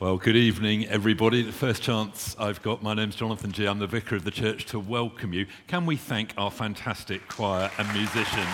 Well, good evening, everybody. The first chance I've got, my name's Jonathan G. I'm the vicar of the church to welcome you. Can we thank our fantastic choir and musicians?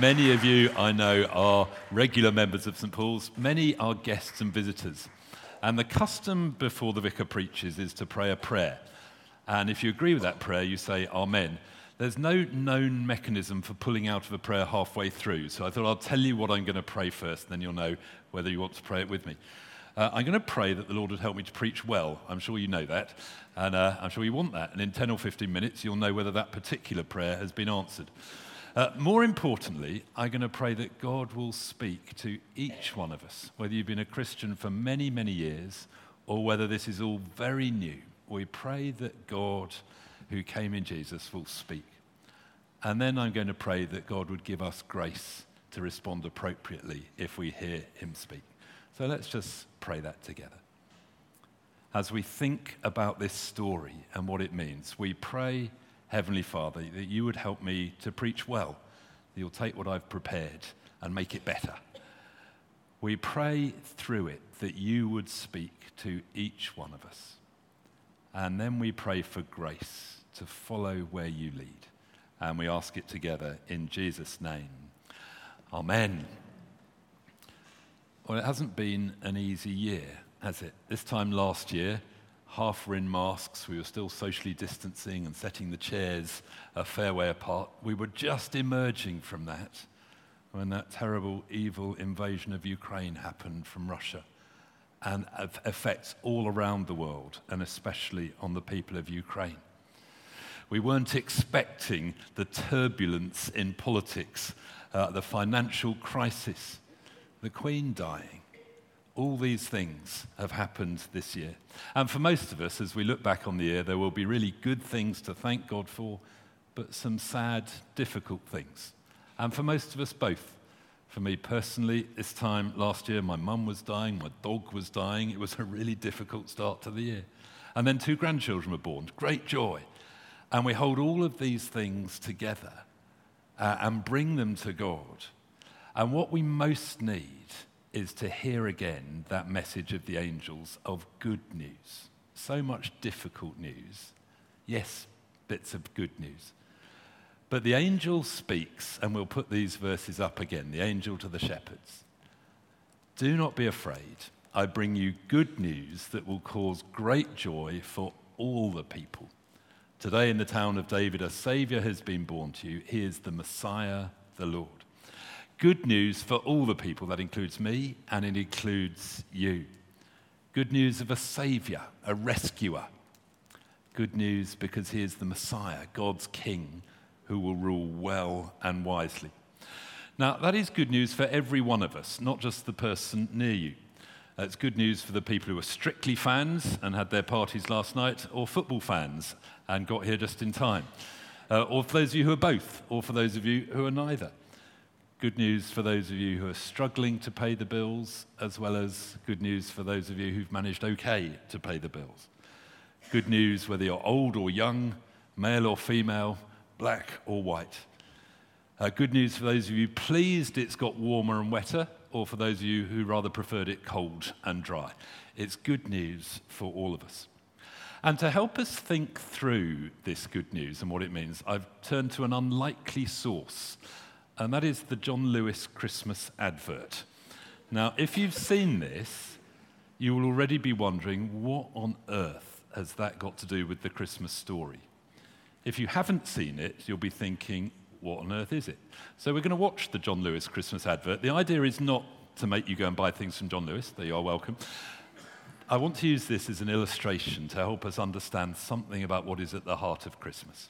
Many of you I know are regular members of St. Paul's, many are guests and visitors. And the custom before the vicar preaches is to pray a prayer. And if you agree with that prayer, you say Amen. There's no known mechanism for pulling out of a prayer halfway through. So I thought I'll tell you what I'm going to pray first, and then you'll know whether you want to pray it with me. Uh, I'm going to pray that the Lord would help me to preach well. I'm sure you know that. And uh, I'm sure you want that. And in 10 or 15 minutes, you'll know whether that particular prayer has been answered. Uh, more importantly, I'm going to pray that God will speak to each one of us, whether you've been a Christian for many, many years or whether this is all very new. We pray that God, who came in Jesus, will speak. And then I'm going to pray that God would give us grace to respond appropriately if we hear him speak. So let's just pray that together. As we think about this story and what it means, we pray, Heavenly Father, that you would help me to preach well, you'll take what I've prepared and make it better. We pray through it that you would speak to each one of us. And then we pray for grace to follow where you lead and we ask it together in Jesus' name. Amen. Well, it hasn't been an easy year, has it? This time last year, half were in masks, we were still socially distancing and setting the chairs a fair way apart. We were just emerging from that when that terrible, evil invasion of Ukraine happened from Russia and affects all around the world, and especially on the people of Ukraine. We weren't expecting the turbulence in politics, uh, the financial crisis, the Queen dying. All these things have happened this year. And for most of us, as we look back on the year, there will be really good things to thank God for, but some sad, difficult things. And for most of us, both. For me personally, this time last year, my mum was dying, my dog was dying. It was a really difficult start to the year. And then two grandchildren were born. Great joy. And we hold all of these things together uh, and bring them to God. And what we most need is to hear again that message of the angels of good news. So much difficult news. Yes, bits of good news. But the angel speaks, and we'll put these verses up again the angel to the shepherds. Do not be afraid. I bring you good news that will cause great joy for all the people. Today, in the town of David, a Savior has been born to you. He is the Messiah, the Lord. Good news for all the people. That includes me and it includes you. Good news of a Savior, a rescuer. Good news because He is the Messiah, God's King, who will rule well and wisely. Now, that is good news for every one of us, not just the person near you. It's good news for the people who are strictly fans and had their parties last night, or football fans and got here just in time. Uh, or for those of you who are both, or for those of you who are neither. Good news for those of you who are struggling to pay the bills, as well as good news for those of you who've managed okay to pay the bills. Good news whether you're old or young, male or female, black or white. Uh, good news for those of you pleased it's got warmer and wetter, or for those of you who rather preferred it cold and dry. It's good news for all of us. And to help us think through this good news and what it means, I've turned to an unlikely source, and that is the John Lewis Christmas advert. Now, if you've seen this, you will already be wondering what on earth has that got to do with the Christmas story? If you haven't seen it, you'll be thinking, what on earth is it? So we're going to watch the John Lewis Christmas advert. The idea is not to make you go and buy things from John Lewis, though you are welcome. I want to use this as an illustration to help us understand something about what is at the heart of Christmas.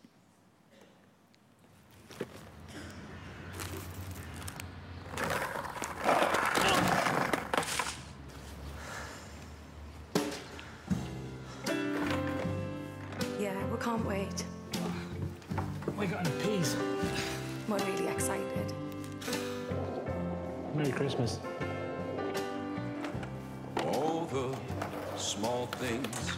Yeah, we can't wait. We got any peas? Merry Christmas. All the small things,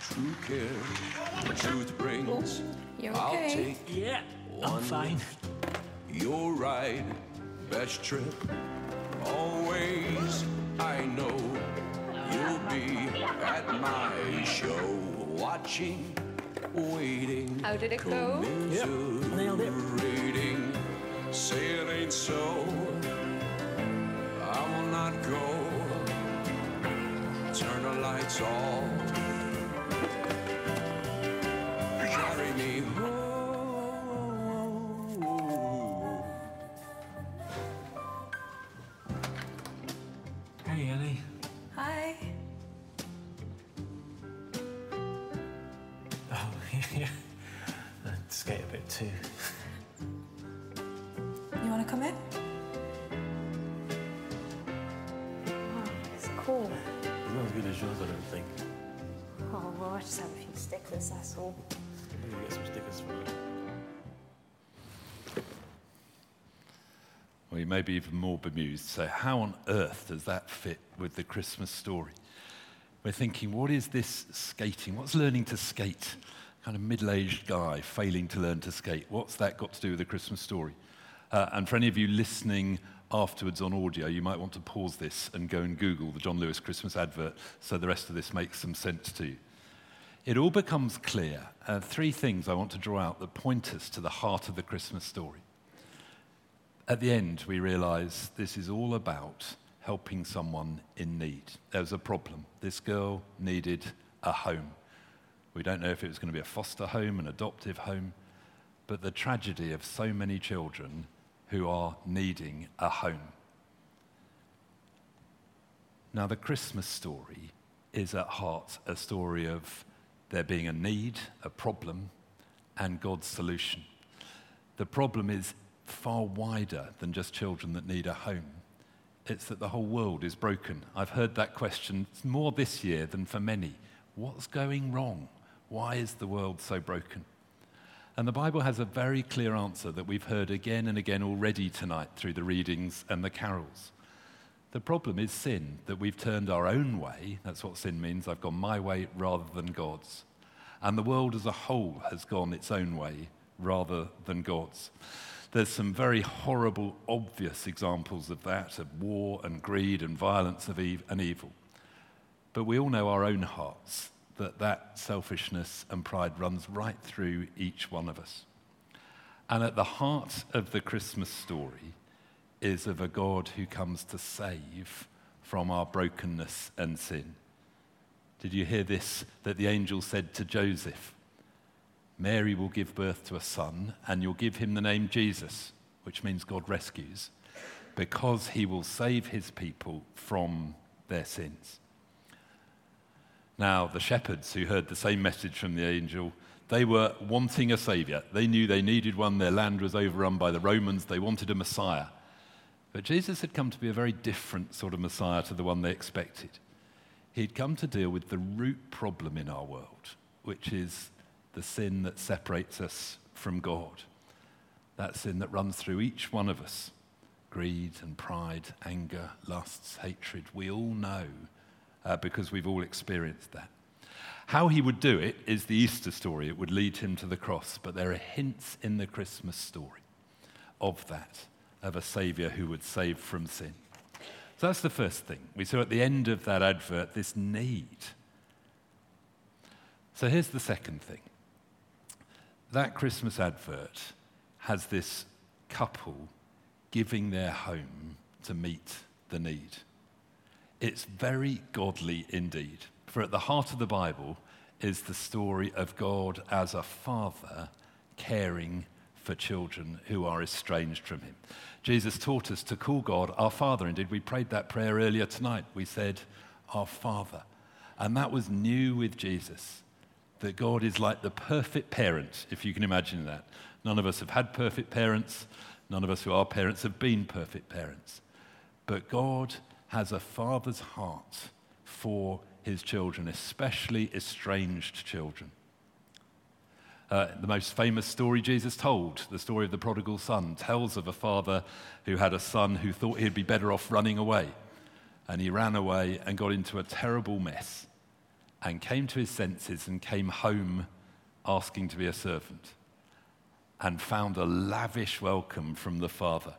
true care, truth brings. Oh, you're I'll okay. take Yeah, I'm One fine. your ride, best trip. Always, I know you'll be at my show, watching, waiting. How did it go? Yep, nailed it. Say it ain't so. Want to come in? Oh, it's cool. It's not as good as yours, I don't think. Oh, well, I just have a few stickers, that's all. Maybe get some stickers for it. Well, you may be even more bemused. So, how on earth does that fit with the Christmas story? We're thinking, what is this skating? What's learning to skate? Kind of middle aged guy failing to learn to skate. What's that got to do with the Christmas story? Uh, and for any of you listening afterwards on audio, you might want to pause this and go and Google the John Lewis Christmas advert so the rest of this makes some sense to you. It all becomes clear. Uh, three things I want to draw out that point us to the heart of the Christmas story. At the end, we realize this is all about helping someone in need. There was a problem. This girl needed a home. We don't know if it was going to be a foster home, an adoptive home, but the tragedy of so many children who are needing a home. Now, the Christmas story is at heart a story of there being a need, a problem, and God's solution. The problem is far wider than just children that need a home. It's that the whole world is broken. I've heard that question more this year than for many. What's going wrong? Why is the world so broken? And the Bible has a very clear answer that we've heard again and again already tonight through the readings and the carols. The problem is sin, that we've turned our own way. That's what sin means. I've gone my way rather than God's. And the world as a whole has gone its own way rather than God's. There's some very horrible, obvious examples of that, of war and greed and violence of ev- and evil. But we all know our own hearts that that selfishness and pride runs right through each one of us. And at the heart of the Christmas story is of a God who comes to save from our brokenness and sin. Did you hear this that the angel said to Joseph? Mary will give birth to a son, and you'll give him the name Jesus, which means God rescues, because he will save his people from their sins. Now, the shepherds who heard the same message from the angel, they were wanting a savior. They knew they needed one. Their land was overrun by the Romans. They wanted a Messiah. But Jesus had come to be a very different sort of Messiah to the one they expected. He'd come to deal with the root problem in our world, which is the sin that separates us from God. That sin that runs through each one of us greed and pride, anger, lusts, hatred. We all know uh, because we've all experienced that. How he would do it is the Easter story. It would lead him to the cross, but there are hints in the Christmas story of that, of a Saviour who would save from sin. So that's the first thing. We saw at the end of that advert this need. So here's the second thing that Christmas advert has this couple giving their home to meet the need. It's very godly indeed. For at the heart of the Bible is the story of God as a father caring for children who are estranged from him. Jesus taught us to call God our Father. Indeed, we prayed that prayer earlier tonight. We said, Our Father. And that was new with Jesus that God is like the perfect parent, if you can imagine that. None of us have had perfect parents. None of us who are parents have been perfect parents. But God has a father's heart for his children, especially estranged children. Uh, the most famous story Jesus told, the story of the prodigal son, tells of a father who had a son who thought he'd be better off running away. And he ran away and got into a terrible mess and came to his senses and came home asking to be a servant. and found a lavish welcome from the Father.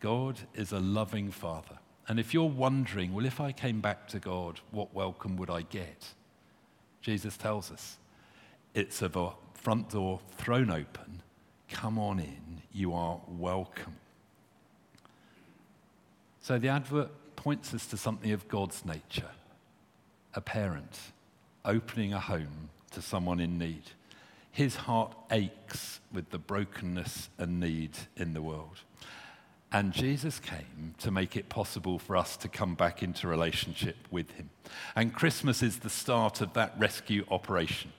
God is a loving Father. And if you're wondering, well, if I came back to God, what welcome would I get? Jesus tells us it's a front door thrown open. Come on in. You are welcome. So the advert points us to something of God's nature a parent opening a home to someone in need. His heart aches with the brokenness and need in the world. And Jesus came to make it possible for us to come back into relationship with him. And Christmas is the start of that rescue operation.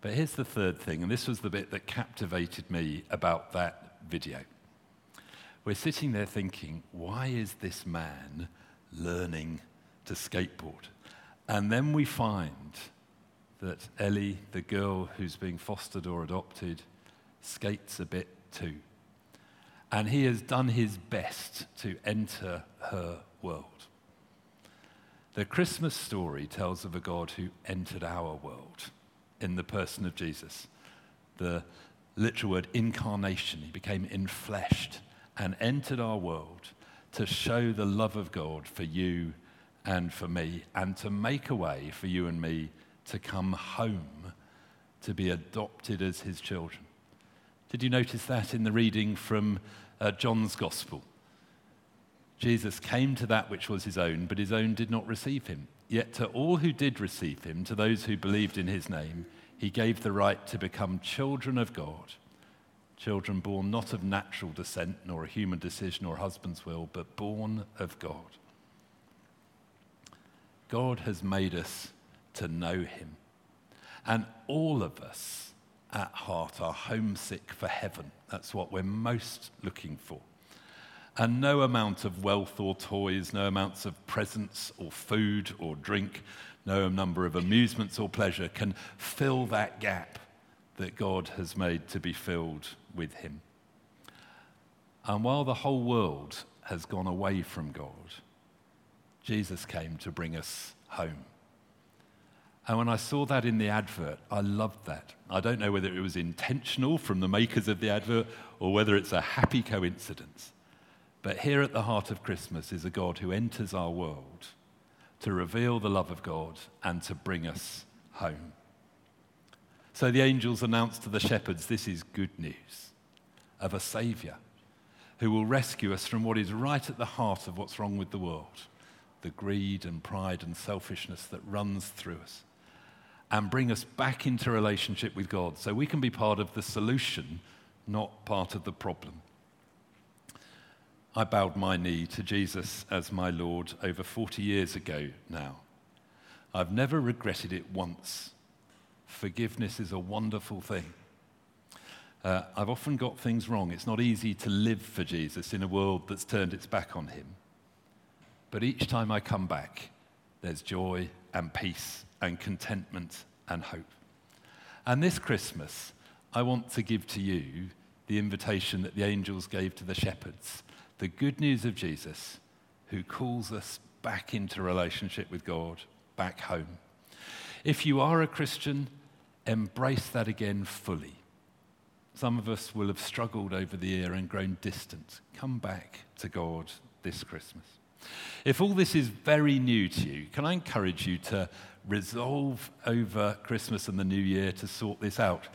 But here's the third thing, and this was the bit that captivated me about that video. We're sitting there thinking, why is this man learning to skateboard? And then we find that Ellie, the girl who's being fostered or adopted, skates a bit too. And he has done his best to enter her world. The Christmas story tells of a God who entered our world in the person of Jesus. The literal word incarnation, he became infleshed and entered our world to show the love of God for you and for me, and to make a way for you and me to come home, to be adopted as his children. Did you notice that in the reading from uh, John's Gospel? Jesus came to that which was his own, but his own did not receive him. Yet to all who did receive him, to those who believed in his name, he gave the right to become children of God. Children born not of natural descent, nor a human decision or husband's will, but born of God. God has made us to know him. And all of us at heart are homesick for heaven. That's what we're most looking for. And no amount of wealth or toys, no amounts of presents or food or drink, no number of amusements or pleasure can fill that gap that God has made to be filled with Him. And while the whole world has gone away from God, Jesus came to bring us home. And when I saw that in the advert, I loved that. I don't know whether it was intentional from the makers of the advert or whether it's a happy coincidence. But here at the heart of Christmas is a God who enters our world to reveal the love of God and to bring us home. So the angels announced to the shepherds this is good news of a Saviour who will rescue us from what is right at the heart of what's wrong with the world the greed and pride and selfishness that runs through us and bring us back into relationship with God so we can be part of the solution, not part of the problem. I bowed my knee to Jesus as my Lord over 40 years ago now. I've never regretted it once. Forgiveness is a wonderful thing. Uh, I've often got things wrong. It's not easy to live for Jesus in a world that's turned its back on him. But each time I come back, there's joy and peace and contentment and hope. And this Christmas, I want to give to you the invitation that the angels gave to the shepherds the good news of Jesus, who calls us back into relationship with God, back home. If you are a Christian, embrace that again fully. Some of us will have struggled over the year and grown distant. Come back to God this Christmas. If all this is very new to you, can I encourage you to resolve over Christmas and the new year to sort this out?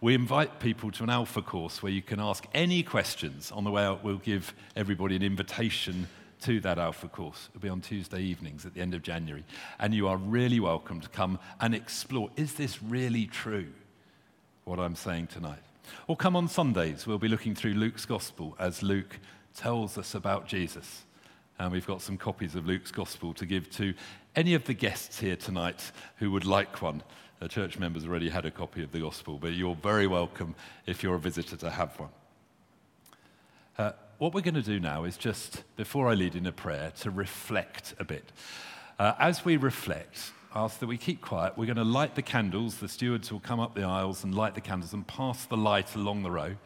We invite people to an alpha course where you can ask any questions. On the way out, we'll give everybody an invitation to that alpha course. It'll be on Tuesday evenings at the end of January. And you are really welcome to come and explore is this really true, what I'm saying tonight? Or come on Sundays, we'll be looking through Luke's gospel as Luke tells us about Jesus and we've got some copies of Luke's Gospel to give to any of the guests here tonight who would like one. The church members already had a copy of the Gospel, but you're very welcome if you're a visitor to have one. Uh, what we're going to do now is just, before I lead in a prayer, to reflect a bit. Uh, as we reflect, ask that we keep quiet. We're going to light the candles. The stewards will come up the aisles and light the candles and pass the light along the row.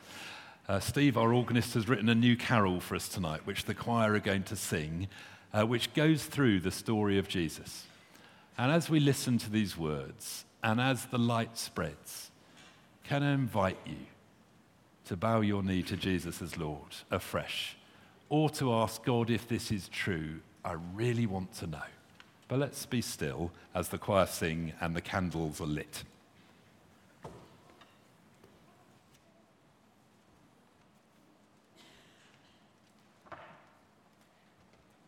Uh, Steve, our organist, has written a new carol for us tonight, which the choir are going to sing, uh, which goes through the story of Jesus. And as we listen to these words, and as the light spreads, can I invite you to bow your knee to Jesus as Lord afresh, or to ask God if this is true? I really want to know. But let's be still as the choir sing and the candles are lit.